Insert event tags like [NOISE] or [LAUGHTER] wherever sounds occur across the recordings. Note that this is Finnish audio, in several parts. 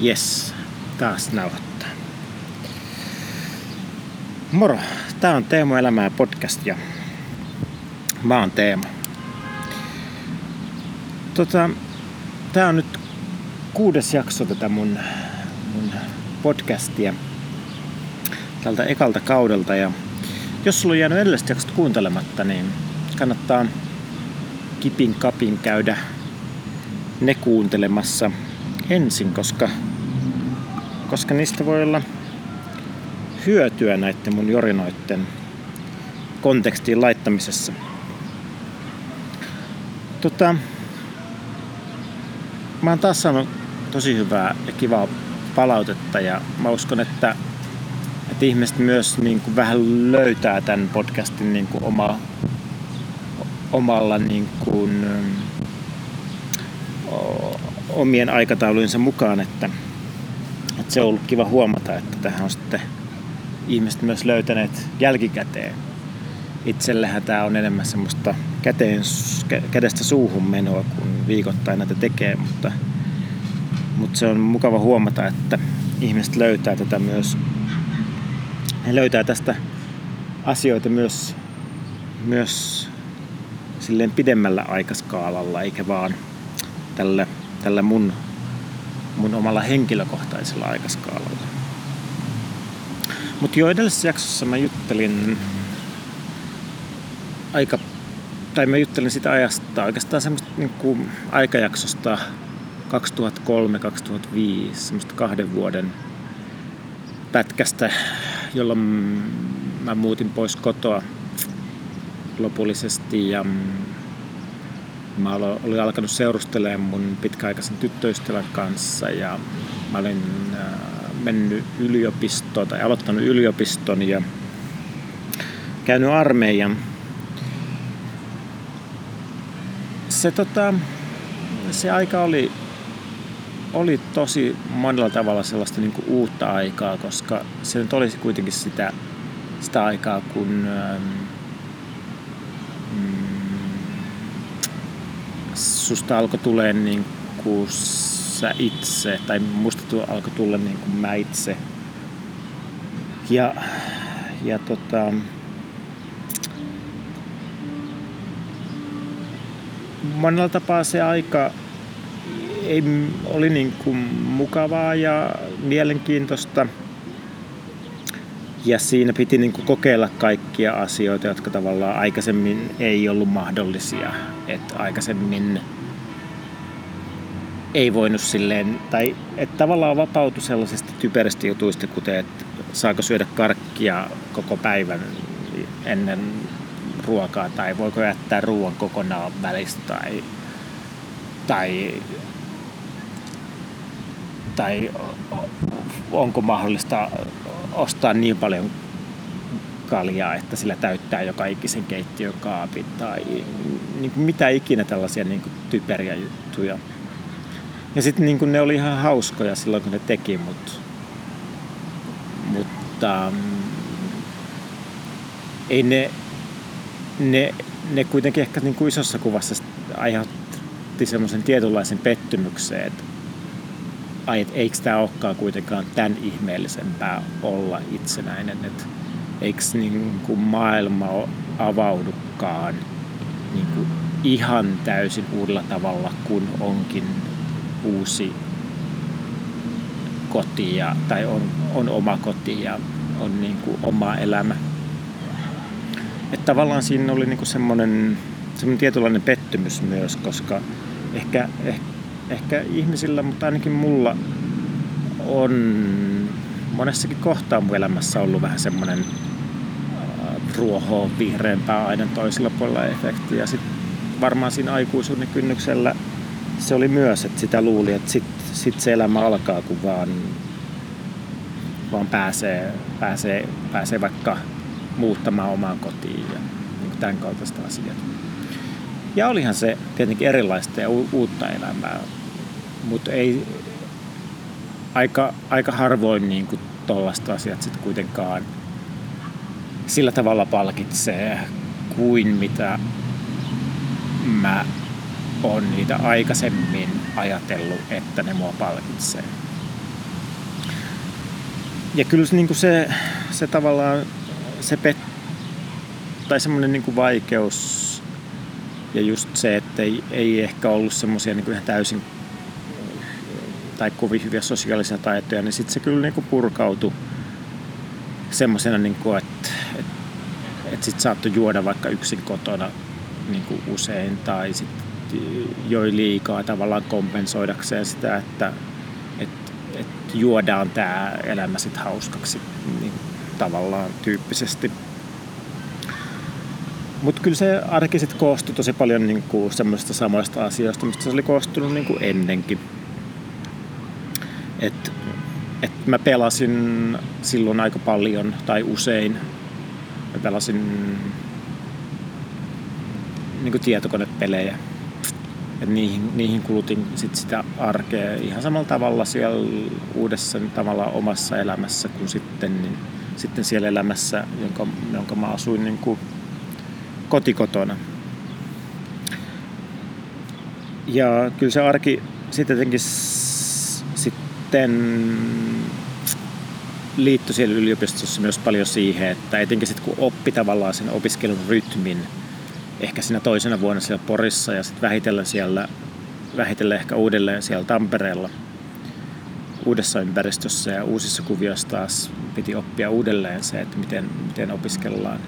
Yes, taas nauhoittaa. Moro, tää on Teemo Elämää podcast ja mä oon Teemo. Tota, tää on nyt kuudes jakso tätä mun, mun podcastia tältä ekalta kaudelta ja jos sulla on jäänyt edelliset jaksot kuuntelematta, niin kannattaa kipin kapin käydä ne kuuntelemassa ensin, koska, koska niistä voi olla hyötyä näiden mun jorinoiden kontekstiin laittamisessa. Tota, mä oon taas saanut tosi hyvää ja kivaa palautetta ja mä uskon, että, että ihmiset myös niin kuin vähän löytää tämän podcastin niin kuin oma, omalla niin kuin, omien aikataulujensa mukaan, että, että se on ollut kiva huomata, että tähän on sitten ihmiset myös löytäneet jälkikäteen. Itsellähän tämä on enemmän semmoista käteen, kädestä suuhun menoa, kun viikoittain näitä tekee, mutta, mutta se on mukava huomata, että ihmiset löytää tätä myös, he löytää tästä asioita myös, myös silleen pidemmällä aikaskaalalla, eikä vaan tällä, tällä mun, mun omalla henkilökohtaisella aikaskaalalla. Mutta jo edellisessä jaksossa mä juttelin aika, tai mä juttelin sitä ajasta oikeastaan semmoista niin aikajaksosta 2003-2005, semmoista kahden vuoden pätkästä, jolloin mä muutin pois kotoa lopullisesti ja mä olin alkanut seurustelemaan mun pitkäaikaisen tyttöystävän kanssa ja mä olin äh, mennyt yliopistoon tai aloittanut yliopiston ja käynyt armeijan. Se, tota, se aika oli, oli tosi monella tavalla sellaista niin kuin uutta aikaa, koska se nyt olisi kuitenkin sitä, sitä aikaa, kun ähm, susta alkoi tulee niin kuin sä itse, tai musta alkoi tulla niin kuin mä itse. Ja, ja tota, monella tapaa se aika ei, oli niin kuin mukavaa ja mielenkiintoista. Ja siinä piti niin kuin kokeilla kaikkia asioita, jotka tavallaan aikaisemmin ei ollut mahdollisia. Et aikaisemmin ei voinut silleen, tai että tavallaan vapautui sellaisista typeristä jutuista, kuten että saako syödä karkkia koko päivän ennen ruokaa, tai voiko jättää ruoan kokonaan välistä, tai, tai, tai onko mahdollista ostaa niin paljon kaljaa, että sillä täyttää joka ikisen keittiön kaapin, tai niin kuin mitä ikinä tällaisia niin kuin typeriä juttuja ja sitten niin ne oli ihan hauskoja silloin, kun ne teki, mut, mutta um, ei ne, ne, ne kuitenkin ehkä niin kuin isossa kuvassa aiheutti semmoisen tietynlaisen pettymyksen, että ai, et eikö tämä olekaan kuitenkaan tämän ihmeellisempää olla itsenäinen, että eikö niin kuin maailma avaudukaan niin kuin ihan täysin uudella tavalla, kun onkin uusi koti ja, tai on, on oma koti ja on niin kuin oma elämä. Että tavallaan siinä oli niin kuin semmoinen, semmoinen tietynlainen pettymys myös, koska ehkä, ehkä, ehkä ihmisillä, mutta ainakin mulla on monessakin kohtaa mun elämässä ollut vähän semmoinen äh, ruoho vihreämpää aina toisella puolella efekti. Ja sitten varmaan siinä aikuisuuden kynnyksellä se oli myös, että sitä luuli, että sit, sit se elämä alkaa, kun vaan, vaan pääsee, pääsee, pääsee vaikka muuttamaan omaan kotiin ja niin tämän kaltaista asiaa. Ja olihan se tietenkin erilaista ja u- uutta elämää, mutta ei aika, aika harvoin niin kuin tollaista asiat sitten kuitenkaan sillä tavalla palkitsee kuin mitä mä on niitä aikaisemmin ajatellut, että ne mua palkitsee. ja kyllä se, niin kuin se, se tavallaan se pet, tai semmoinen niin kuin vaikeus ja just se, että ei, ei ehkä ollut semmoisia niin ihan täysin tai kovin hyviä sosiaalisia taitoja, niin sitten se kyllä niin kuin purkautui semmoisena, niin kuin, että, että, että sitten saattoi juoda vaikka yksin kotona niin kuin usein tai sitten joi liikaa tavallaan kompensoidakseen sitä, että, että, että juodaan tämä elämä sitten hauskaksi niin tavallaan tyyppisesti. Mutta kyllä se arki sitten koostui tosi paljon niin kuin semmoisista samoista asioista, mistä se oli koostunut niin ennenkin. Et, et mä pelasin silloin aika paljon tai usein. Mä pelasin niin tietokonepelejä. Et niihin, niihin kulutin sit sitä arkea ihan samalla tavalla siellä uudessa tavallaan omassa elämässä kuin sitten, niin, sitten siellä elämässä, jonka, jonka mä asuin niin kuin kotikotona. Ja kyllä se arki sitten jotenkin sitten liittyi siellä yliopistossa myös paljon siihen, että etenkin sitten kun oppi tavallaan sen opiskelun rytmin, ehkä siinä toisena vuonna siellä Porissa ja sitten vähitellen siellä, vähitellen ehkä uudelleen siellä Tampereella uudessa ympäristössä ja uusissa kuvioissa taas piti oppia uudelleen se, että miten, miten opiskellaan.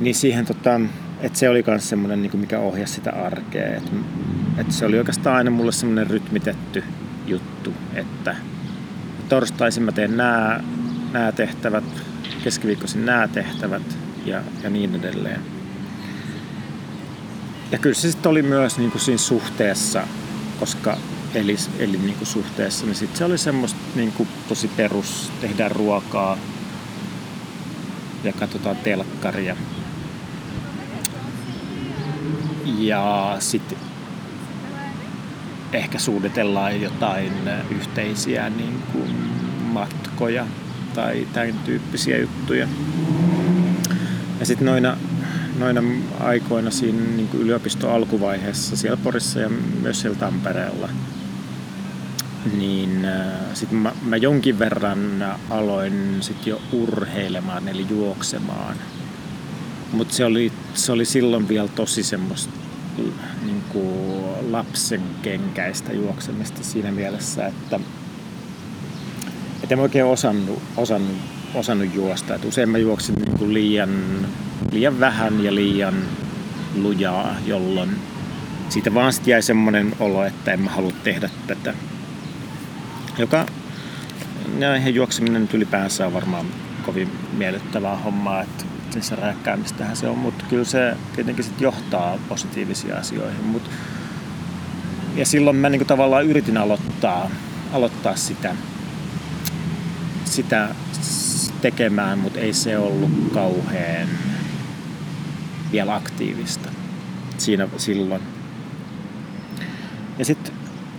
Niin siihen tota, että se oli myös semmoinen, niin mikä ohjasi sitä arkea. Että, että se oli oikeastaan aina mulle semmoinen rytmitetty juttu, että torstaisin mä teen nämä, nämä tehtävät, keskiviikkoisin nämä tehtävät ja, ja niin edelleen. Ja kyllä se sitten oli myös niin kuin siinä suhteessa, koska eli, eli niin kuin suhteessa, niin sitten se oli semmoista niin kuin tosi perus, tehdään ruokaa ja katsotaan telkkaria ja sitten ehkä suunnitellaan jotain yhteisiä niin kuin matkoja tai tämän tyyppisiä juttuja. Ja sitten noina, noina aikoina siinä niin kuin yliopiston alkuvaiheessa siellä Porissa ja myös siellä Tampereella, niin äh, sitten mä, mä jonkin verran aloin sitten jo urheilemaan eli juoksemaan – mutta se oli, se oli silloin vielä tosi semmoista niin kuin lapsen kenkäistä juoksemista siinä mielessä, että, että en oikein osannut, osannut, osannut juosta. Et usein mä juoksin niin kuin liian, liian vähän ja liian lujaa, jolloin siitä vaan sitten jäi semmoinen olo, että en mä halua tehdä tätä. Joka näihin juokseminen nyt ylipäänsä on varmaan kovin miellyttävää hommaa, että niissä rääkkäämistähän se on, mutta kyllä se tietenkin sit johtaa positiivisiin asioihin. Mut, ja silloin mä niinku tavallaan yritin aloittaa, aloittaa sitä, sitä tekemään, mutta ei se ollut kauhean vielä aktiivista siinä silloin. Ja sitten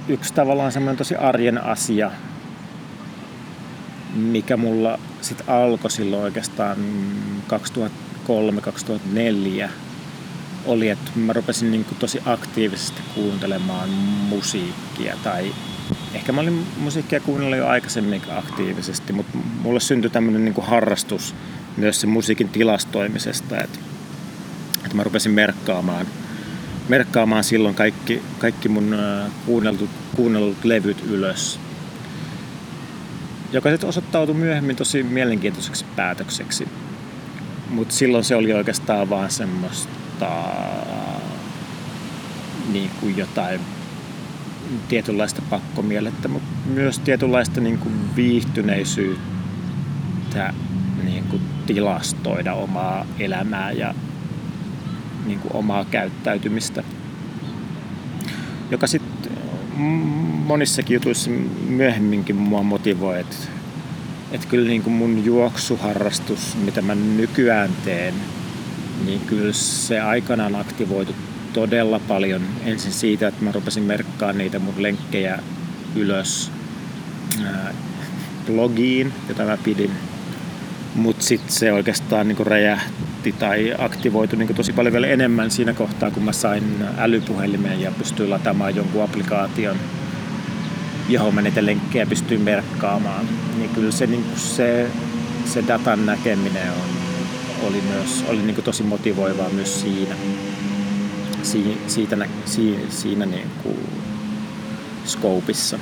yksi tavallaan semmoinen tosi arjen asia, mikä mulla sitten alkoi silloin oikeastaan 2003-2004 oli, että mä rupesin niin tosi aktiivisesti kuuntelemaan musiikkia tai ehkä mä olin musiikkia kuunnella jo aikaisemmin aktiivisesti, mutta mulle syntyi tämmöinen niin harrastus myös sen musiikin tilastoimisesta, että, että mä rupesin merkkaamaan, merkkaamaan silloin kaikki, kaikki mun kuunnellut, kuunnellut levyt ylös joka sitten osoittautui myöhemmin tosi mielenkiintoiseksi päätökseksi. Mutta silloin se oli oikeastaan vaan semmoista niin kuin jotain tietynlaista pakkomielettä, mutta myös tietynlaista niin kuin viihtyneisyyttä niin kuin tilastoida omaa elämää ja niin kuin omaa käyttäytymistä, joka sitten monissakin jutuissa myöhemminkin mua motivoi, että et kyllä niin kuin mun juoksuharrastus, mitä mä nykyään teen, niin kyllä se aikanaan aktivoitu todella paljon. Ensin siitä, että mä rupesin merkkaa niitä mun lenkkejä ylös blogiin, jota mä pidin. Mutta sitten se oikeastaan niin räjähti tai aktivoitui niin tosi paljon vielä enemmän siinä kohtaa, kun mä sain älypuhelimen ja pystyin lataamaan jonkun applikaation. johon mä niitä lenkkejä pystyin merkkaamaan. Niin kyllä se, niin kuin se, se datan näkeminen on, oli myös oli niin kuin tosi motivoivaa myös siinä, si, siitä, si, siinä niin kuin skoopissa.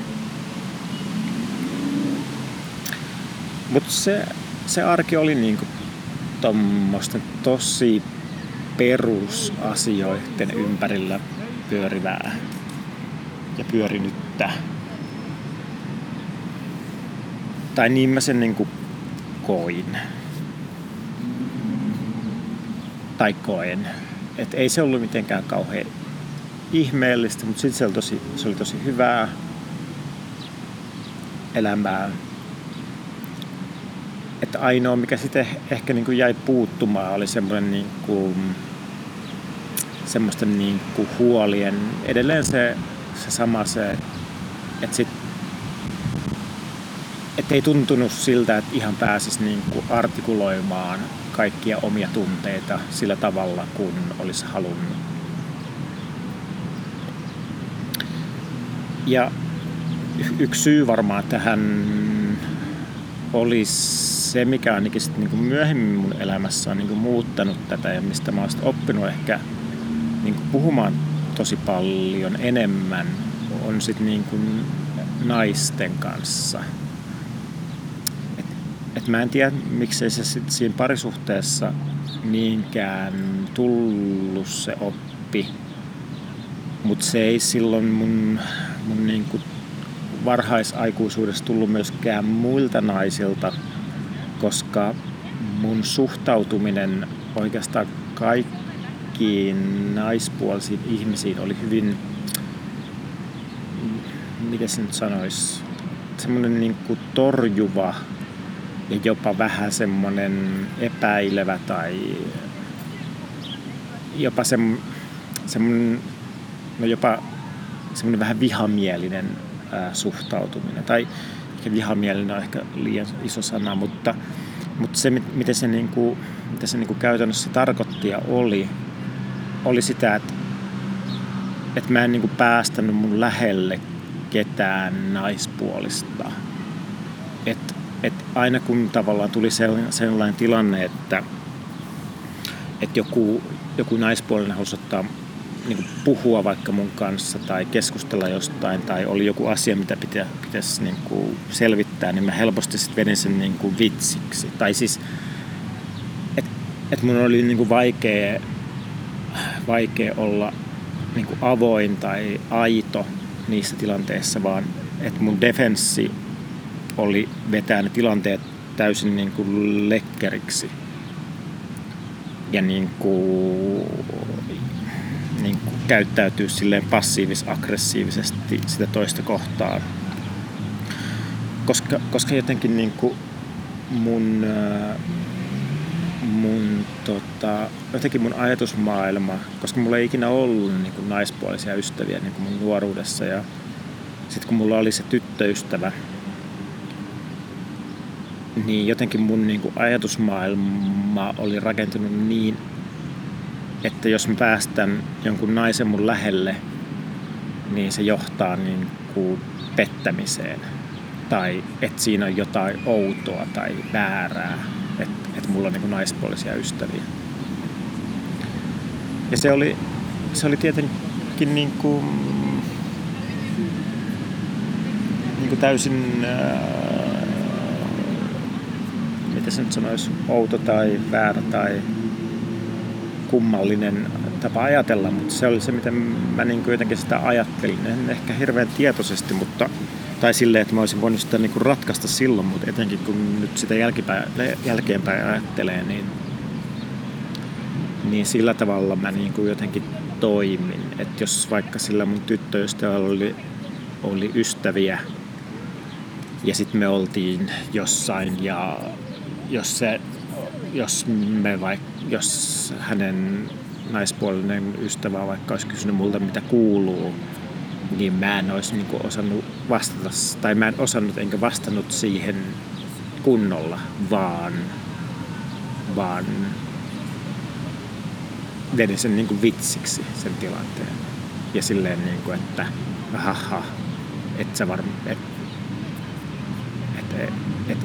Mutta se, se arki oli niin kuin tommosten tosi perusasioiden ympärillä pyörivää ja pyörinyttä. Tai niin mä sen niin kuin koin. Tai koen. Et ei se ollut mitenkään kauhean ihmeellistä, mutta sitten se, tosi, se oli tosi hyvää elämää. Että ainoa, mikä sitten ehkä niin kuin jäi puuttumaan, oli semmoinen niin kuin, semmoisten niin kuin huolien, edelleen se, se sama se, että sit, et ei tuntunut siltä, että ihan pääsisi niin kuin artikuloimaan kaikkia omia tunteita sillä tavalla, kun olisi halunnut. Ja yksi syy varmaan tähän olisi se, mikä ainakin sitten niin kuin myöhemmin mun elämässä on niin kuin muuttanut tätä ja mistä mä oon oppinut ehkä niin kuin puhumaan tosi paljon enemmän, on sitten niin naisten kanssa. Et, mä en tiedä, miksei se sit siinä parisuhteessa niinkään tullut se oppi, mutta se ei silloin mun, mun niin kuin varhaisaikuisuudessa tullut myöskään muilta naisilta, koska mun suhtautuminen oikeastaan kaikkiin naispuolisiin ihmisiin oli hyvin, miten se nyt sanoisi, semmoinen niin kuin torjuva ja jopa vähän semmoinen epäilevä tai jopa semmoinen, no jopa semmoinen vähän vihamielinen suhtautuminen. Tai ehkä vihamielinen on ehkä liian iso sana, mutta, mutta se, miten se, niin kuin, mitä se niin kuin käytännössä tarkoitti ja oli, oli sitä, että, että mä en niin kuin päästänyt mun lähelle ketään naispuolista. Että et aina kun tavallaan tuli sellainen tilanne, että, että joku, joku naispuolinen halusi ottaa niin kuin puhua vaikka mun kanssa tai keskustella jostain tai oli joku asia, mitä pitä, pitäisi niin kuin selvittää, niin mä helposti sitten vedin sen niin kuin vitsiksi. Tai siis, että et mun oli niin kuin vaikea, vaikea olla niin kuin avoin tai aito niissä tilanteissa, vaan että mun defenssi oli vetää ne tilanteet täysin niin kuin lekkeriksi. Ja niin kuin niin kuin käyttäytyy silleen passiivis-aggressiivisesti sitä toista kohtaan. Koska, koska jotenkin niin kuin mun, äh, mun, tota, jotenkin mun ajatusmaailma, koska mulla ei ikinä ollut niin kuin naispuolisia ystäviä niin kuin mun nuoruudessa ja sitten kun mulla oli se tyttöystävä, niin jotenkin mun niin kuin ajatusmaailma oli rakentunut niin että jos mä päästän jonkun naisen mun lähelle, niin se johtaa niin kuin pettämiseen. Tai että siinä on jotain outoa tai väärää. Että et mulla on niin kuin naispuolisia ystäviä. Ja se oli, se oli tietenkin niin kuin, niin kuin täysin, ää, mitä se nyt sanoisi, outo tai väärä tai kummallinen tapa ajatella, mutta se oli se, miten mä niin jotenkin sitä ajattelin. En ehkä hirveän tietoisesti, mutta tai silleen, että mä olisin voinut sitä niin kuin ratkaista silloin, mutta etenkin kun nyt sitä jälkeenpäin ajattelee, niin, niin sillä tavalla mä niin kuin jotenkin toimin. Että jos vaikka sillä mun tyttöystävällä oli, oli ystäviä ja sitten me oltiin jossain ja jos se jos me vaikka, jos hänen naispuolinen ystävä vaikka olisi kysynyt multa mitä kuuluu, niin mä en olisi niin osannut vastata, tai mä en osannut enkä vastannut siihen kunnolla, vaan, vaan vedin sen niin vitsiksi sen tilanteen. Ja silleen, niin kuin, että ahaha, et sä varm, et, et, et, et,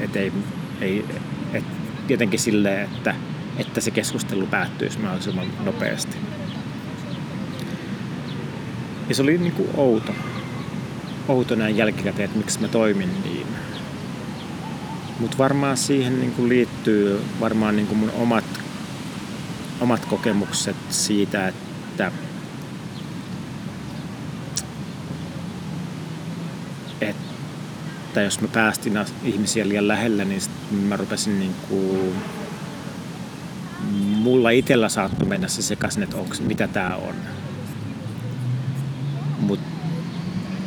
et ei, ei et jotenkin silleen, että, että se keskustelu päättyisi mahdollisimman nopeasti. Ja se oli niin kuin outo. Outo näin jälkikäteen, että miksi mä toimin niin. Mutta varmaan siihen niin kuin liittyy varmaan niin kuin mun omat, omat kokemukset siitä, että että jos mä päästin ihmisiä liian lähelle, niin mä rupesin niin kuin, mulla itsellä saattoi mennä se sekaisin, että onks, mitä tää on. Mutta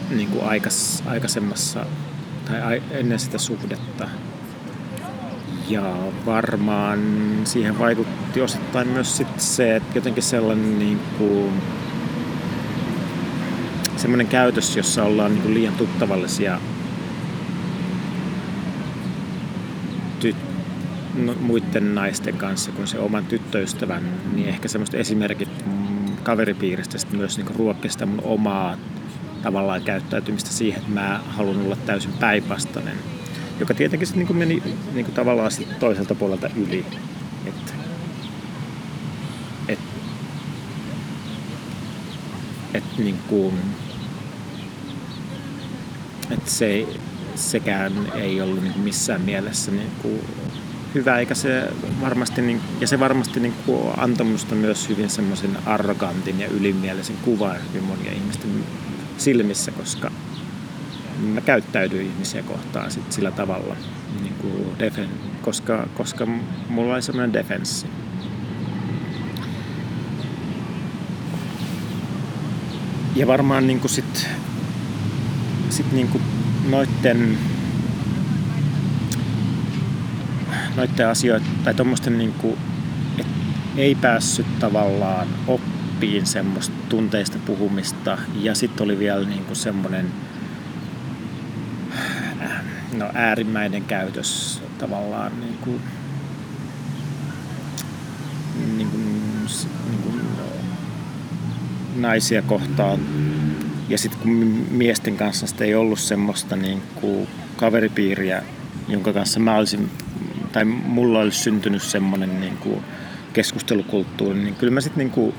niin kuin aikas, aikaisemmassa tai ennen sitä suhdetta. Ja varmaan siihen vaikutti osittain myös sit se, että jotenkin sellainen niin kuin, semmoinen käytös, jossa ollaan niin kuin liian tuttavallisia ty- no, muiden naisten kanssa kuin se oman tyttöystävän, niin ehkä semmoista esimerkit kaveripiiristä myös niin ruokki sitä mun omaa tavallaan käyttäytymistä siihen, että mä haluan olla täysin päinvastainen. Joka tietenkin sitten niin meni niin kuin tavallaan sit toiselta puolelta yli. Et, et, et niin kuin, et se, sekään ei ollut niin missään mielessä niin kuin hyvä, eikä se varmasti, niin, ja se varmasti niin kuin antoi minusta myös hyvin semmoisen arrogantin ja ylimielisen kuvan hyvin monia ihmisten silmissä, koska mä käyttäydyin ihmisiä kohtaan sit sillä tavalla, niin kuin defen, koska, koska mulla oli semmoinen defenssi. Ja varmaan niin kuin sit, sit niin kuin noitten, noitten asioiden, tai tuommoisten niin ei päässyt tavallaan oppiin semmoista tunteista puhumista. Ja sitten oli vielä niin kuin semmoinen no, äärimmäinen käytös tavallaan niin kuin, niin kuin, niin kuin naisia kohtaan ja sitten kun miesten kanssa sitä ei ollut semmoista niin kuin kaveripiiriä, jonka kanssa mä olisin, tai mulla olisi syntynyt semmoinen niin kuin keskustelukulttuuri, niin kyllä mä sitten niin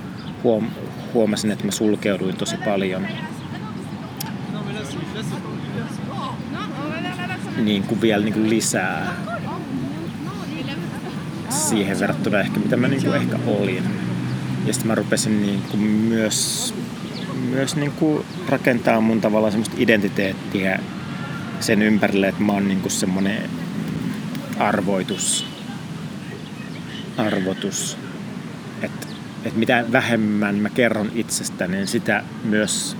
huom, huomasin, että mä sulkeuduin tosi paljon niin kuin vielä niin kuin lisää siihen verrattuna ehkä mitä mä niin kuin ehkä olin. Ja sitten mä rupesin niin kuin myös myös niin kuin rakentaa mun tavallaan semmoista identiteettiä sen ympärille, että mä oon niin kuin semmoinen arvoitus, arvotus. Että et mitä vähemmän mä kerron itsestäni, niin sitä myös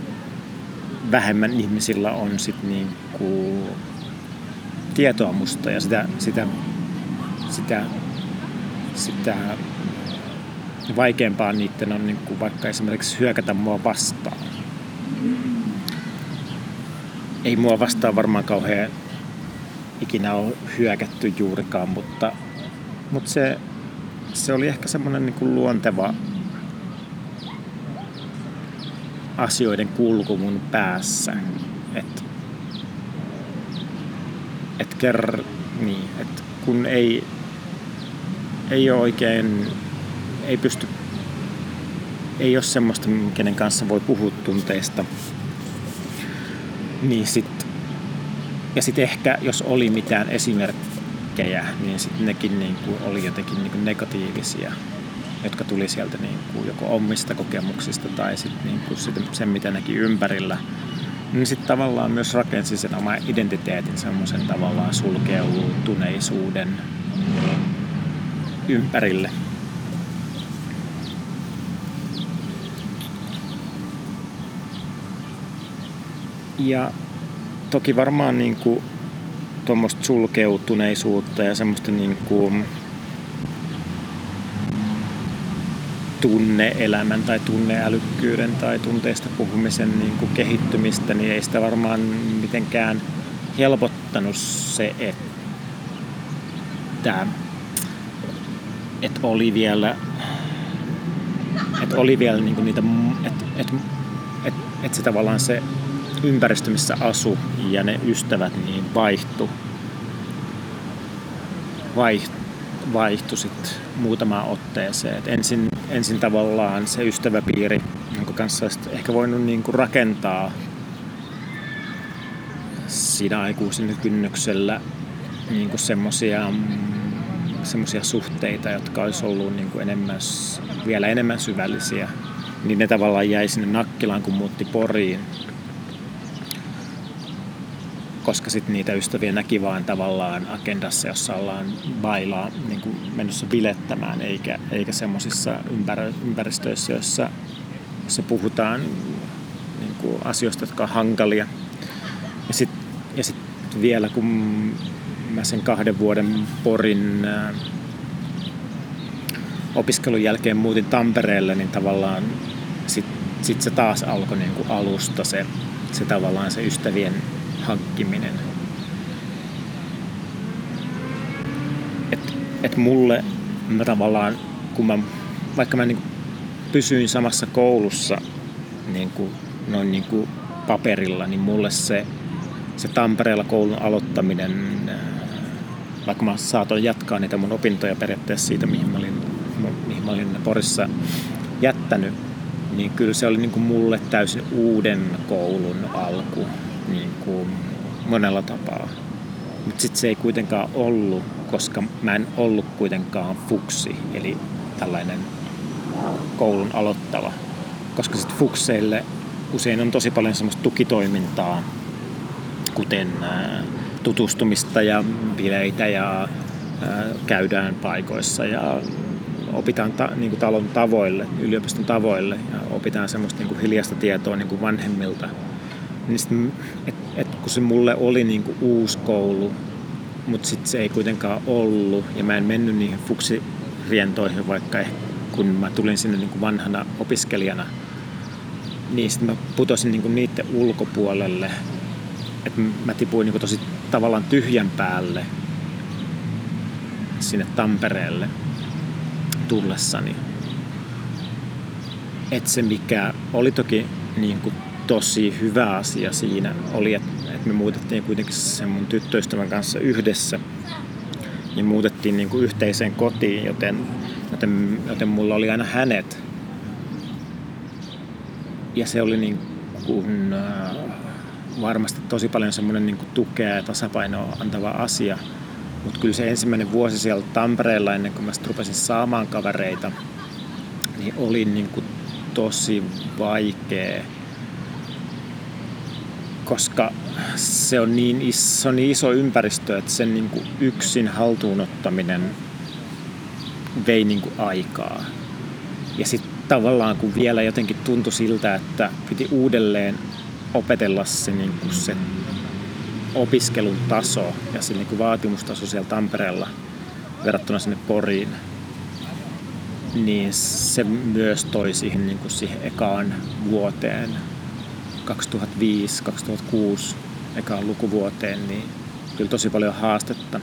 vähemmän ihmisillä on sit niin kuin tietoa musta ja sitä, sitä, sitä, sitä vaikeampaa niiden on niin kuin vaikka esimerkiksi hyökätä mua vastaan. Ei mua vastaan varmaan kauhean ikinä ole hyökätty juurikaan, mutta, mutta se, se oli ehkä semmoinen niin kuin luonteva asioiden kulku mun päässä. Että et ker, niin, et kun ei, ei ole oikein ei pysty, ei ole semmoista, kenen kanssa voi puhua tunteista. Niin sit, ja sitten ehkä, jos oli mitään esimerkkejä, niin sitten nekin niin kuin oli jotenkin niin kuin negatiivisia, jotka tuli sieltä niin kuin joko omista kokemuksista tai sitten niin kuin sen, mitä näki ympärillä. Niin sitten tavallaan myös rakensi sen oma identiteetin semmoisen tavallaan sulkeutuneisuuden ympärille. Ja toki varmaan niin kuin tuommoista sulkeutuneisuutta ja semmoista niin kuin tunneelämän tai tunneälykkyyden tai tunteista puhumisen niin kuin kehittymistä, niin ei sitä varmaan mitenkään helpottanut se, että, että oli vielä että oli vielä niin kuin niitä, että, että, että, että se tavallaan se ympäristö, missä asu ja ne ystävät niin vaihtu, vaihtu, vaihtu sit muutamaan otteeseen. Et ensin, ensin tavallaan se ystäväpiiri, jonka kanssa ehkä voinut niinku rakentaa siinä aikuisen kynnyksellä niinku semmosia semmoisia suhteita, jotka olisi ollut niin kuin enemmän, vielä enemmän syvällisiä, niin ne tavallaan jäi sinne Nakkilaan, kun muutti Poriin. Koska sitten niitä ystäviä näki vaan tavallaan agendassa, jossa ollaan bailaa niin kuin menossa bilettämään, eikä, eikä semmoisissa ympäristöissä, joissa, joissa puhutaan niin kuin asioista, jotka on hankalia. Ja sitten ja sit vielä kun mä sen kahden vuoden Porin äh, opiskelun jälkeen muutin Tampereelle, niin tavallaan sitten sit se taas alkoi niin kuin alusta se, se tavallaan se ystävien hankkiminen. Et, et mulle mä tavallaan, kun mä, vaikka mä niin kuin pysyin samassa koulussa niin kuin, noin niin kuin paperilla, niin mulle se, se Tampereella koulun aloittaminen äh, vaikka mä saatoin jatkaa niitä mun opintoja periaatteessa siitä, mihin mä olin, mihin mä olin Porissa jättänyt, niin kyllä se oli niin kuin mulle täysin uuden koulun alku niin kuin monella tapaa. Mutta sitten se ei kuitenkaan ollut, koska mä en ollut kuitenkaan fuksi, eli tällainen koulun aloittava. Koska sitten fukseille usein on tosi paljon semmoista tukitoimintaa, kuten tutustumista ja bileitä ja käydään paikoissa ja opitaan ta, niin kuin talon tavoille, yliopiston tavoille ja opitaan semmoista niin kuin hiljaista tietoa niin kuin vanhemmilta. Niin sit, et, et, kun se mulle oli niin kuin uusi koulu, mutta sitten se ei kuitenkaan ollut ja mä en mennyt niihin fuksirientoihin, vaikka kun mä tulin sinne niin kuin vanhana opiskelijana, niin sitten mä putosin niin kuin niiden ulkopuolelle. että mä tipuin niin kuin tosi tavallaan tyhjän päälle sinne Tampereelle tullessani. Et se mikä oli toki niin kuin tosi hyvä asia siinä oli, että, että me muutettiin kuitenkin sen mun tyttöystävän kanssa yhdessä. Niin muutettiin niin kuin yhteiseen kotiin, joten, joten, joten mulla oli aina hänet. Ja se oli niin kuin, äh, varmasti tosi paljon semmoinen niin tukea ja tasapainoa antava asia. Mutta kyllä se ensimmäinen vuosi siellä Tampereella, ennen kuin mä rupesin saamaan kavereita, niin oli niin kuin tosi vaikea. Koska se on niin iso, niin iso ympäristö, että sen niin kuin yksin haltuunottaminen vei niin kuin aikaa. Ja sitten tavallaan kun vielä jotenkin tuntui siltä, että piti uudelleen opetella se, niin kuin se opiskelun taso ja se niin kuin vaatimustaso siellä Tampereella verrattuna sinne Poriin, niin se myös toi siihen, niin kuin siihen ekaan vuoteen 2005-2006 ekaan lukuvuoteen, niin kyllä tosi paljon haastetta.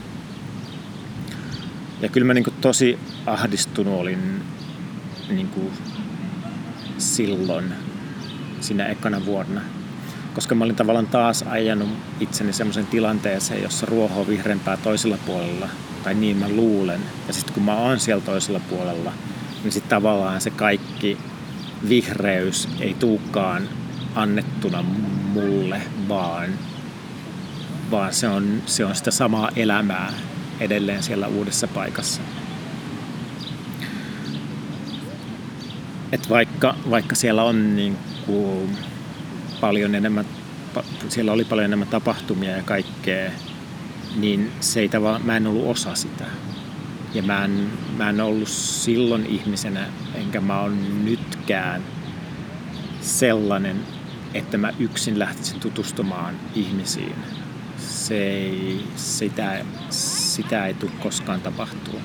Ja kyllä mä niin tosi ahdistunut olin niin silloin, siinä ekana vuonna koska mä olin tavallaan taas ajanut itseni semmoisen tilanteeseen, jossa ruoho on vihreämpää toisella puolella, tai niin mä luulen. Ja sitten kun mä oon siellä toisella puolella, niin sitten tavallaan se kaikki vihreys ei tuukaan annettuna mulle, vaan, vaan se, on, se on sitä samaa elämää edelleen siellä uudessa paikassa. Et vaikka, vaikka siellä on niin kuin paljon enemmän, siellä oli paljon enemmän tapahtumia ja kaikkea, niin se ei tava, mä en ollut osa sitä. Ja mä en, mä en ollut silloin ihmisenä, enkä mä oon nytkään sellainen, että mä yksin lähtisin tutustumaan ihmisiin. Se ei, sitä, sitä ei tule koskaan tapahtua.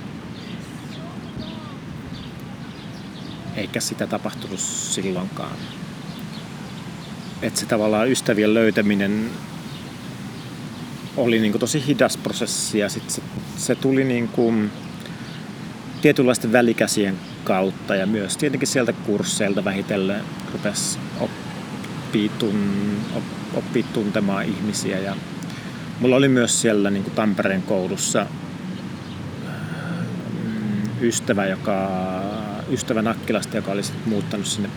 Eikä sitä tapahtunut silloinkaan että se tavallaan ystävien löytäminen oli niin kuin tosi hidas prosessi ja sitten se, se tuli niin kuin tietynlaisten välikäsien kautta ja myös tietenkin sieltä kursseilta vähitellen rupesi oppii, tun, oppii tuntemaan ihmisiä. Ja mulla oli myös siellä niin kuin Tampereen koulussa mm, ystävä, joka, ystävä Nakkilasta, joka oli sitten muuttanut sinne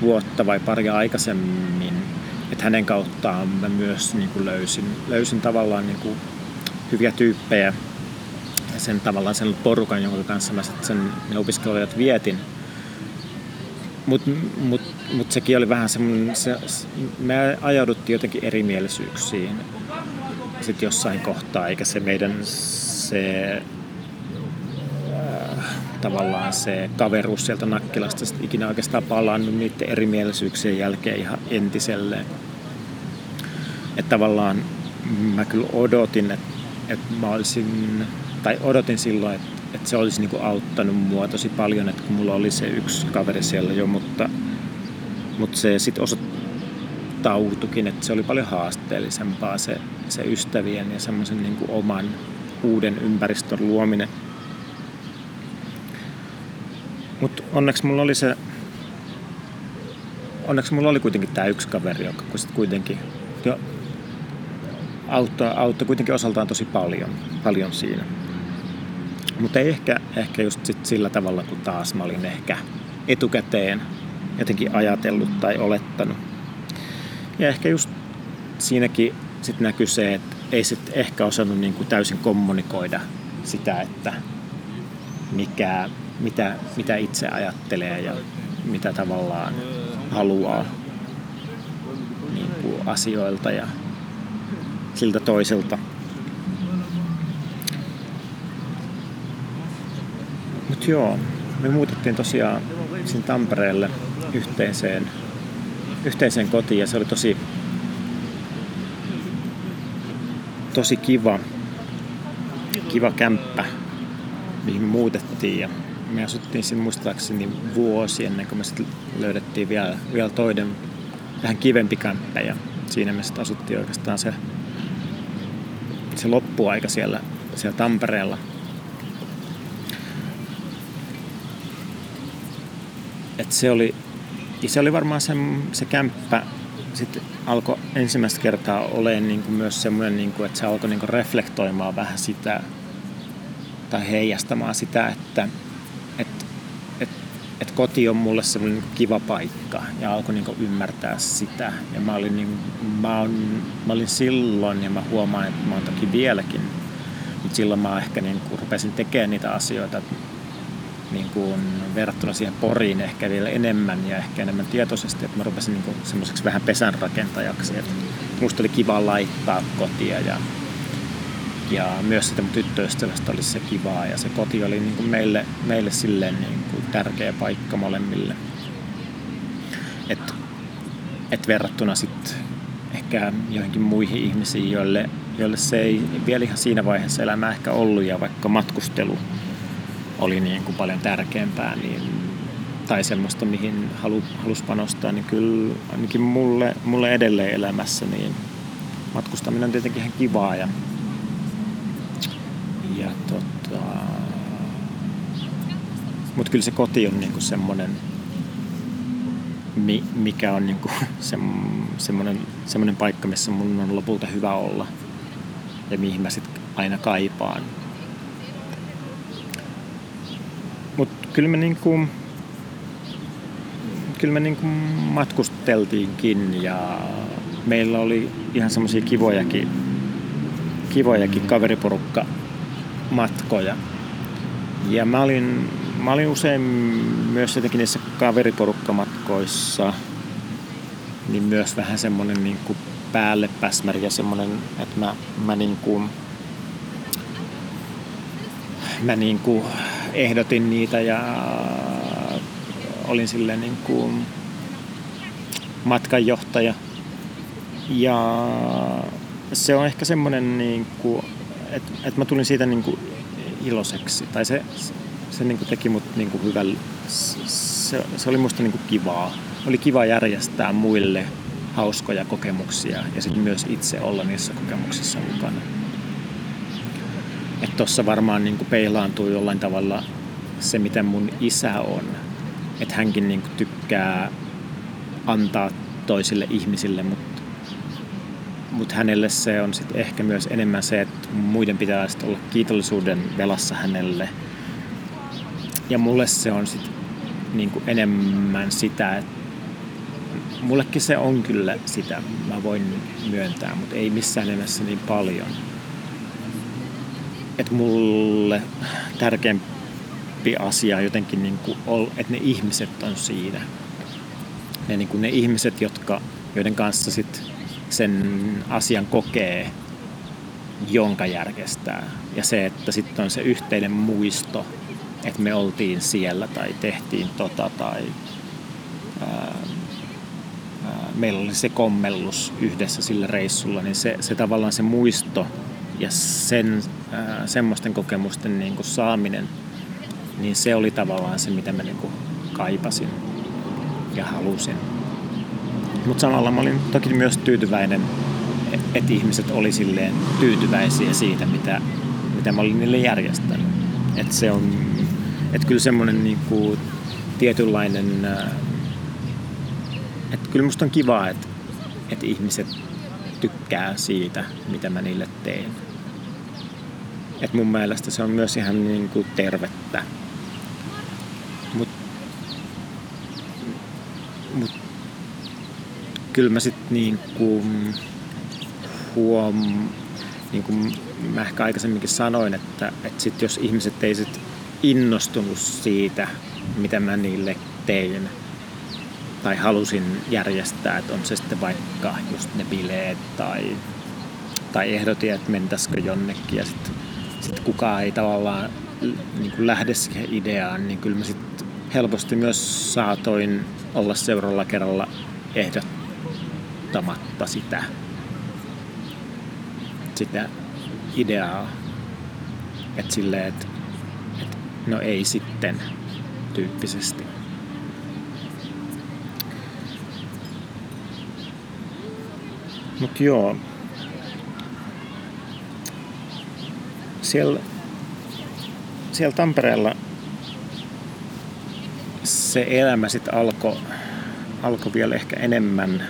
vuotta vai pari aikaisemmin. Että hänen kauttaan mä myös niin kuin löysin, löysin tavallaan niin kuin hyviä tyyppejä ja sen tavallaan sen porukan, jonka kanssa mä sen ne opiskelijat vietin. Mutta mut, mut sekin oli vähän semmoinen, se, me ajauduttiin jotenkin erimielisyyksiin sitten jossain kohtaa, eikä se meidän se äh, tavallaan se kaveruus sieltä Nakkilasta sitten ikinä oikeastaan palannut niiden erimielisyyksien jälkeen ihan entiselleen. Että tavallaan mä kyllä odotin, että, että mä olisin, tai odotin silloin, että että se olisi niin kuin auttanut mua tosi paljon, että kun mulla oli se yksi kaveri siellä jo, mutta, mutta se sitten osoittautukin, että se oli paljon haasteellisempaa se, se ystävien ja semmoisen niin kuin oman uuden ympäristön luominen. Mutta onneksi mulla oli se, onneksi mulla oli kuitenkin tämä yksi kaveri, joka sitten kuitenkin jo auttoi, auttoi kuitenkin osaltaan tosi paljon, paljon siinä. Mutta ehkä, ehkä just sit sillä tavalla, kun taas mä olin ehkä etukäteen jotenkin ajatellut tai olettanut. Ja ehkä just siinäkin sit näkyy se, että ei sit ehkä osannut niin kuin täysin kommunikoida sitä, että mikä, mitä, mitä itse ajattelee ja mitä tavallaan haluaa niin kuin asioilta ja siltä toiselta. Mutta joo, me muutettiin tosiaan sinne Tampereelle yhteiseen, yhteiseen kotiin ja se oli tosi, tosi kiva, kiva kämppä, mihin me muutettiin ja me asuttiin siinä muistaakseni vuosi ennen kuin me sitten löydettiin vielä, vielä toinen vähän kivempi kämppä ja siinä me sitten asuttiin oikeastaan se, se loppuaika siellä, siellä Tampereella. Et se, oli, se oli varmaan se, se kämppä sitten alkoi ensimmäistä kertaa olemaan niin kuin myös semmoinen, niin kuin, että se alkoi niin kuin reflektoimaan vähän sitä tai heijastamaan sitä, että et, et, et koti on mulle semmoinen niin kiva paikka ja alkoi niin kuin ymmärtää sitä. Ja mä olin, niin, mä, on, mä olin silloin ja mä huomaan, että mä oon toki vieläkin, mutta silloin mä ehkä niin kuin rupesin tekemään niitä asioita, niin kuin verrattuna siihen poriin ehkä vielä enemmän ja ehkä enemmän tietoisesti, että mä rupesin niin semmoiseksi vähän pesänrakentajaksi. Että musta oli kiva laittaa kotia ja, ja myös sitä mun tyttöystävästä oli se kivaa ja se koti oli niin kuin meille, meille silleen niin kuin tärkeä paikka molemmille. Että et verrattuna sitten ehkä joihinkin muihin ihmisiin, joille, joille se ei vielä ihan siinä vaiheessa elämää ehkä ollut ja vaikka matkustelu oli niin kuin paljon tärkeämpää niin, tai semmoista, mihin halu, halus panostaa, niin kyllä ainakin mulle, mulle edelleen elämässä niin matkustaminen on tietenkin ihan kivaa ja, ja tota, mutta kyllä se koti on niinku semmoinen, mikä on niinku [LAUGHS] se, semmoinen, semmoinen paikka, missä mun on lopulta hyvä olla ja mihin mä sitten aina kaipaan. Kyllä me, niin kuin, kyllä me niin kuin matkusteltiinkin ja meillä oli ihan semmoisia kivojakin, kivojakin kaveriporukka matkoja. Ja mä olin, mä olin usein myös jotenkin niissä kaveriporukkamatkoissa niin myös vähän semmoinen niin kuin päälle päsmäri ja semmoinen, että mä, mä niin kuin, mä niin kuin ehdotin niitä ja olin silleen niin kuin matkanjohtaja. Ja se on ehkä semmoinen, niin kuin, että, että mä tulin siitä niin kuin iloiseksi. Tai se, se niin kuin teki mut niin kuin hyvän, se, se oli musta niin kuin kivaa. Oli kiva järjestää muille hauskoja kokemuksia ja sitten myös itse olla niissä kokemuksissa mukana. Että tuossa varmaan niin kuin peilaantuu jollain tavalla se, miten mun isä on. Että hänkin niin kuin tykkää antaa toisille ihmisille, mutta mut hänelle se on sitten ehkä myös enemmän se, että muiden pitää olla kiitollisuuden velassa hänelle. Ja mulle se on sitten niinku enemmän sitä, että mullekin se on kyllä sitä, mä voin myöntää, mutta ei missään nimessä niin paljon. Että mulle tärkeämpi asia jotenkin, niin kuin, että ne ihmiset on siinä. Ne, niin kuin ne ihmiset, jotka, joiden kanssa sit sen asian kokee, jonka järkestää. Ja se, että sitten on se yhteinen muisto, että me oltiin siellä tai tehtiin tota tai ää, meillä oli se kommellus yhdessä sillä reissulla, niin se, se tavallaan se muisto ja sen, semmoisten kokemusten niin kuin saaminen, niin se oli tavallaan se, mitä mä niin kuin kaipasin ja halusin. Mutta samalla mä olin toki myös tyytyväinen, että ihmiset oli silleen tyytyväisiä siitä, mitä, mitä mä olin niille järjestänyt. Että se on, että kyllä semmoinen niin kuin tietynlainen että kyllä musta on kiva, että, että ihmiset tykkää siitä, mitä mä niille teen. Et mun mielestä se on myös ihan niin kuin tervettä. Mut, mut kyllä mä sitten niin kuin huom, niin kuin mä ehkä aikaisemminkin sanoin, että, että sit jos ihmiset ei sit innostunut siitä, mitä mä niille tein, tai halusin järjestää, että on se sitten vaikka just ne bileet tai, tai ehdotin, että mentäisikö jonnekin ja sitten sit kukaan ei tavallaan niin kuin lähde siihen ideaan, niin kyllä mä sitten helposti myös saatoin olla seuraavalla kerralla ehdottamatta sitä, sitä ideaa. Että silleen, että, että no ei sitten tyyppisesti. Mutta joo, siellä, siellä Tampereella se elämä sitten alkoi alko vielä ehkä enemmän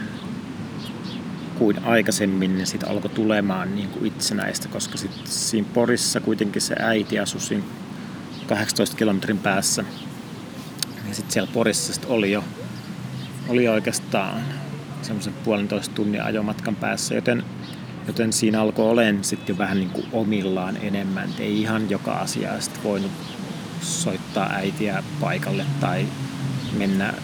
kuin aikaisemmin, niin sitten alkoi tulemaan niin kuin itsenäistä, koska sitten siinä Porissa kuitenkin se äiti asui siinä 18 kilometrin päässä. Ja sitten siellä Porissa sit oli jo oli oikeastaan semmoisen puolentoista tunnin ajomatkan päässä, joten, joten siinä alkoi olemaan sitten jo vähän niin kuin omillaan enemmän. Et ei ihan joka asia sitten voinut soittaa äitiä paikalle tai mennä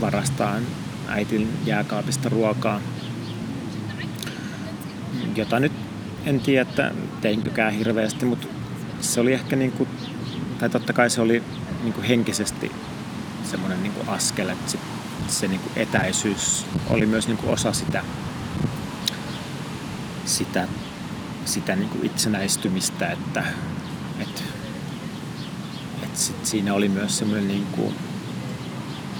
varastaan äitin jääkaapista ruokaa, jota nyt en tiedä, että teinkökään hirveästi, mutta se oli ehkä niin kuin, tai totta kai se oli niin kuin henkisesti semmoinen niin kuin askel, että se niin kuin etäisyys oli myös niin kuin osa sitä, sitä, sitä niin kuin itsenäistymistä, että, että, että sit siinä oli myös semmoinen niin kuin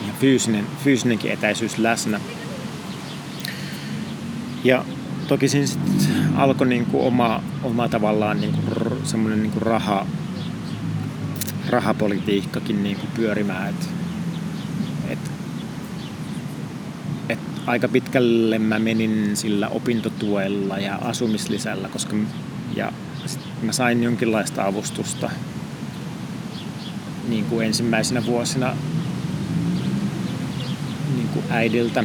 ihan fyysinen, fyysinenkin etäisyys läsnä. Ja toki siinä sitten alkoi niin kuin oma, oma tavallaan niin kuin semmoinen niin kuin raha, rahapolitiikkakin niin kuin pyörimään, että aika pitkälle mä menin sillä opintotuella ja asumislisällä, koska ja mä sain jonkinlaista avustusta niin kuin ensimmäisenä vuosina niin kuin äidiltä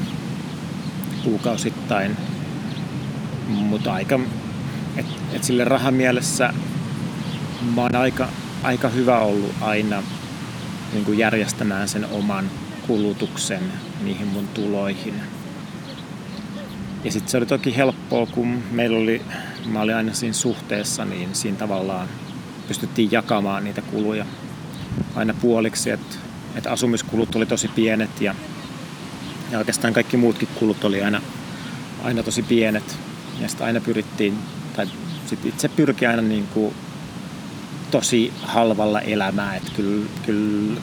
kuukausittain. Mutta aika, et, et sille rahamielessä mä oon aika, aika hyvä ollut aina niin kuin järjestämään sen oman kulutuksen niihin mun tuloihin. Ja sitten se oli toki helppoa, kun meillä oli, mä olin aina siinä suhteessa, niin siinä tavallaan pystyttiin jakamaan niitä kuluja aina puoliksi, että, että asumiskulut oli tosi pienet ja, ja oikeastaan kaikki muutkin kulut oli aina, aina tosi pienet. Ja sitten aina pyrittiin, tai sit itse pyrki aina niin kuin tosi halvalla elämään, että kyllä, kyllä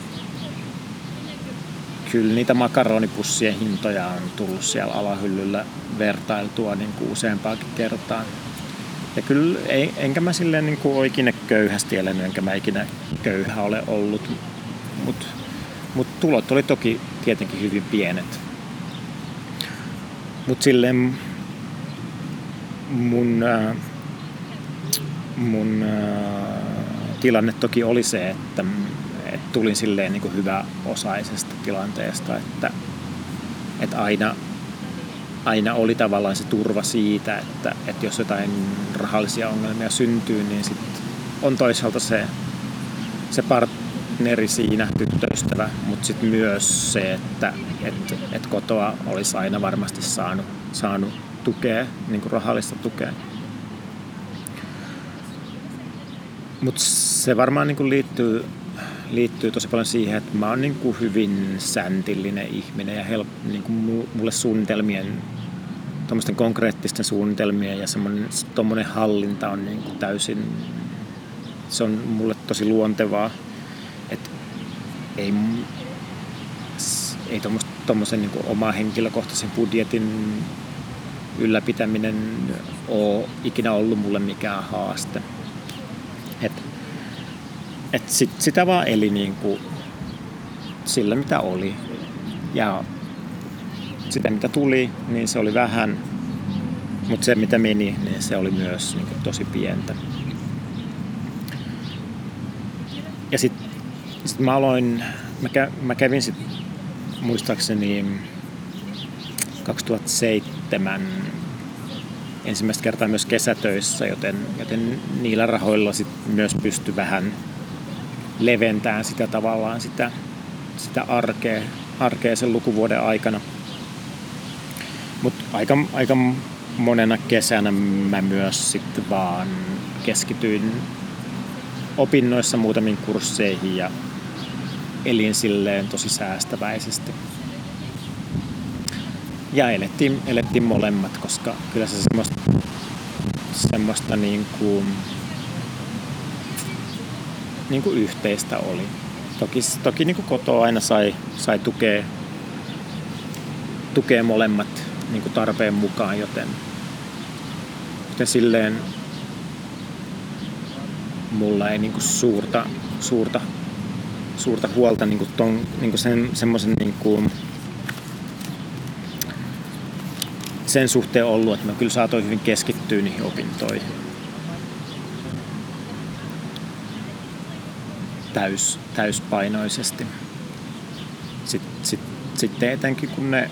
kyllä niitä makaronipussien hintoja on tullut siellä alahyllyllä vertailtua niin kuin useampaakin kertaa. Ja kyllä ei, enkä mä silleen niin kuin ikinä köyhästi elänyt, enkä mä ikinä köyhä ole ollut. Mutta mut tulot oli toki tietenkin hyvin pienet. Mutta silleen mun, äh, mun äh, tilanne toki oli se, että tulin silleen niin hyvä osaisesta tilanteesta, että, että aina, aina oli tavallaan se turva siitä, että, että jos jotain rahallisia ongelmia syntyy, niin sit on toisaalta se, se partneri siinä, tyttöystävä, mutta sitten myös se, että et, et kotoa olisi aina varmasti saanut, saanut tukea, niin kuin rahallista tukea. Mutta se varmaan niin kuin liittyy, liittyy tosi paljon siihen, että mä oon niin kuin hyvin säntillinen ihminen ja help, niin kuin mulle suunnitelmien, tuommoisten konkreettisten suunnitelmien ja semmoinen hallinta on niin kuin täysin, se on mulle tosi luontevaa. Että ei, ei tuommoisen niin omaa henkilökohtaisen budjetin ylläpitäminen ole ikinä ollut mulle mikään haaste. Et, sit, sitä vaan eli niin kuin sillä mitä oli. Ja sitä mitä tuli, niin se oli vähän. Mutta se mitä meni, niin se oli myös niin kuin tosi pientä. Ja sitten sit mä aloin, mä, kä, mä kävin sitten muistaakseni 2007 ensimmäistä kertaa myös kesätöissä, joten, joten niillä rahoilla sit myös pysty vähän leventämään sitä tavallaan sitä, sitä arkea, arkea sen lukuvuoden aikana. Mutta aika, aika monena kesänä mä myös sitten vaan keskityin opinnoissa muutamiin kursseihin ja elin silleen tosi säästäväisesti ja elettiin, elettiin molemmat, koska kyllä se semmoista, semmoista niin kuin, niin kuin yhteistä oli. Toki, toki niin kuin kotoa aina sai, sai tukea, tukea molemmat niin kuin tarpeen mukaan, joten, joten silleen mulla ei niin kuin suurta, suurta, suurta huolta niin kuin ton, niin kuin sen, semmoisen niin kuin sen suhteen ollut, että mä kyllä saatoin hyvin keskittyä niihin opintoihin. Täys, täyspainoisesti. Sitten, sit, sitten etenkin kun ne,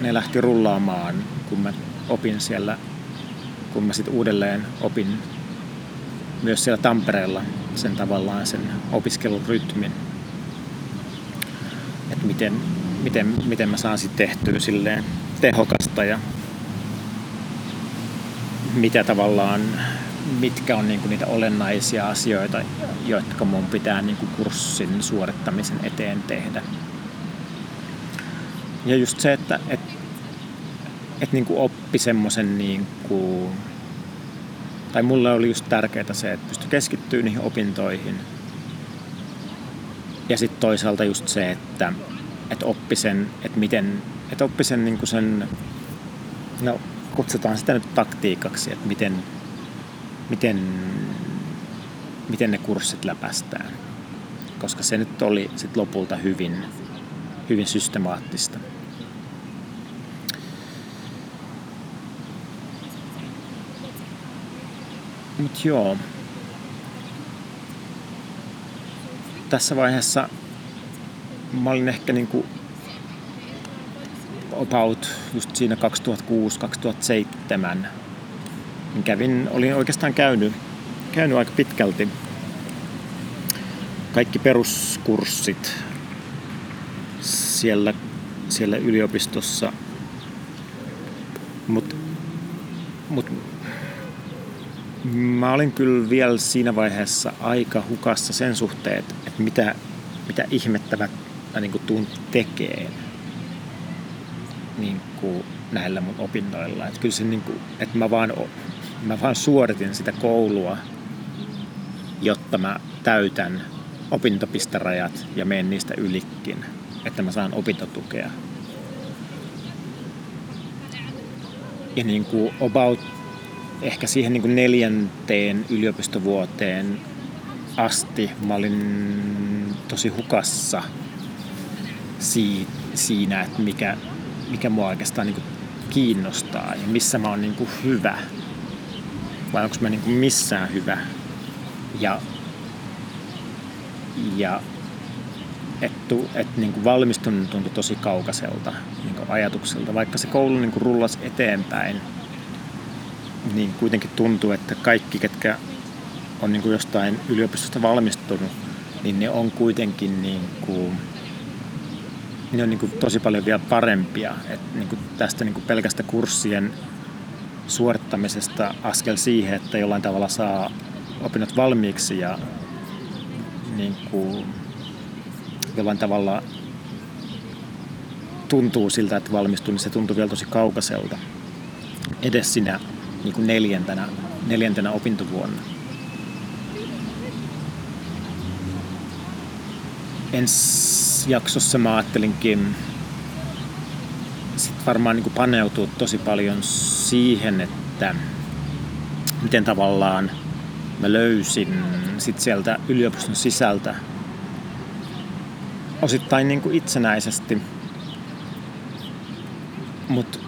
ne lähti rullaamaan, kun mä opin siellä, kun mä sitten uudelleen opin myös siellä Tampereella sen tavallaan sen opiskelun rytmin. Että miten, miten, miten mä saan sitten tehtyä silleen tehokasta ja mitä tavallaan, mitkä on niin kuin niitä olennaisia asioita, jotka mun pitää niin kuin kurssin suorittamisen eteen tehdä. Ja just se, että et, et niin kuin oppi semmoisen niin tai mulle oli just tärkeää se, että pystyi keskittyä niihin opintoihin. Ja sitten toisaalta just se, että, että oppi sen, että miten, että oppi sen, niin kuin sen no kutsutaan sitä nyt taktiikaksi, että miten, miten, miten ne kurssit läpästään. Koska se nyt oli sit lopulta hyvin, hyvin systemaattista. Mut joo. Tässä vaiheessa mä olin ehkä niinku about just siinä 2006-2007 niin kävin, olin oikeastaan käynyt, käynyt aika pitkälti kaikki peruskurssit siellä, siellä yliopistossa. Mutta mut, mä olin kyllä vielä siinä vaiheessa aika hukassa sen suhteen, että, mitä, mitä ihmettä mä niin tuun tekemään niin näillä mun opinnoilla. Että kyllä se niin kuin, että mä vaan, mä vaan suoritin sitä koulua, jotta mä täytän opintopistarajat ja menen niistä ylikin, että mä saan opintotukea. Ja niin kuin about ehkä siihen niin kuin neljänteen yliopistovuoteen asti mä olin tosi hukassa siinä, että mikä, mikä mua oikeastaan niin kiinnostaa ja missä mä oon niin kuin hyvä. Vai onko mä niin kuin missään hyvä. Ja, ja että et, niin kuin valmistuminen tuntui tosi kaukaiselta niin kuin ajatukselta. Vaikka se koulu niin kuin rullasi eteenpäin, niin kuitenkin tuntuu, että kaikki, ketkä on niin kuin jostain yliopistosta valmistunut, niin ne on kuitenkin niin ne on niin kuin tosi paljon vielä parempia. Et niin kuin tästä niin kuin pelkästä kurssien suorittamisesta askel siihen, että jollain tavalla saa opinnot valmiiksi ja niin kuin jollain tavalla tuntuu siltä, että valmistuu, niin se tuntuu vielä tosi kaukaiselta edes sinä niin kuin neljäntenä, neljäntenä opintovuonna. Ensi jaksossa mä ajattelinkin sit varmaan niin kuin paneutua tosi paljon siihen, että miten tavallaan mä löysin sit sieltä yliopiston sisältä osittain niin kuin itsenäisesti, mutta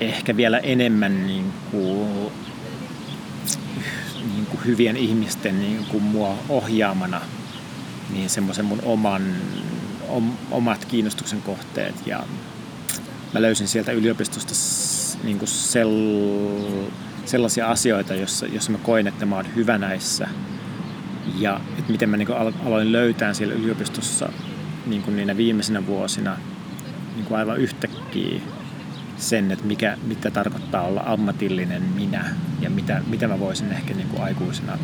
ehkä vielä enemmän niin kuin, niin kuin hyvien ihmisten niin kuin mua ohjaamana niin semmoisen mun oman, om, omat kiinnostuksen kohteet ja mä löysin sieltä yliopistosta niin kuin sel, sellaisia asioita, joissa, joissa mä koin, että mä oon hyvä näissä ja että miten mä niin aloin löytää siellä yliopistossa niin kuin niinä viimeisinä vuosina niin kuin aivan yhtäkkiä sen, että mikä, mitä tarkoittaa olla ammatillinen minä ja mitä, mitä mä voisin ehkä niin kuin aikuisena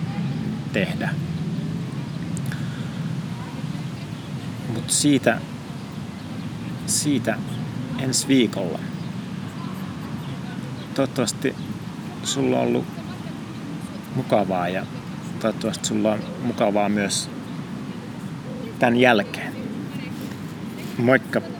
tehdä. Mutta siitä, siitä ensi viikolla. Toivottavasti sulla on ollut mukavaa ja toivottavasti sulla on mukavaa myös tämän jälkeen. Moikka!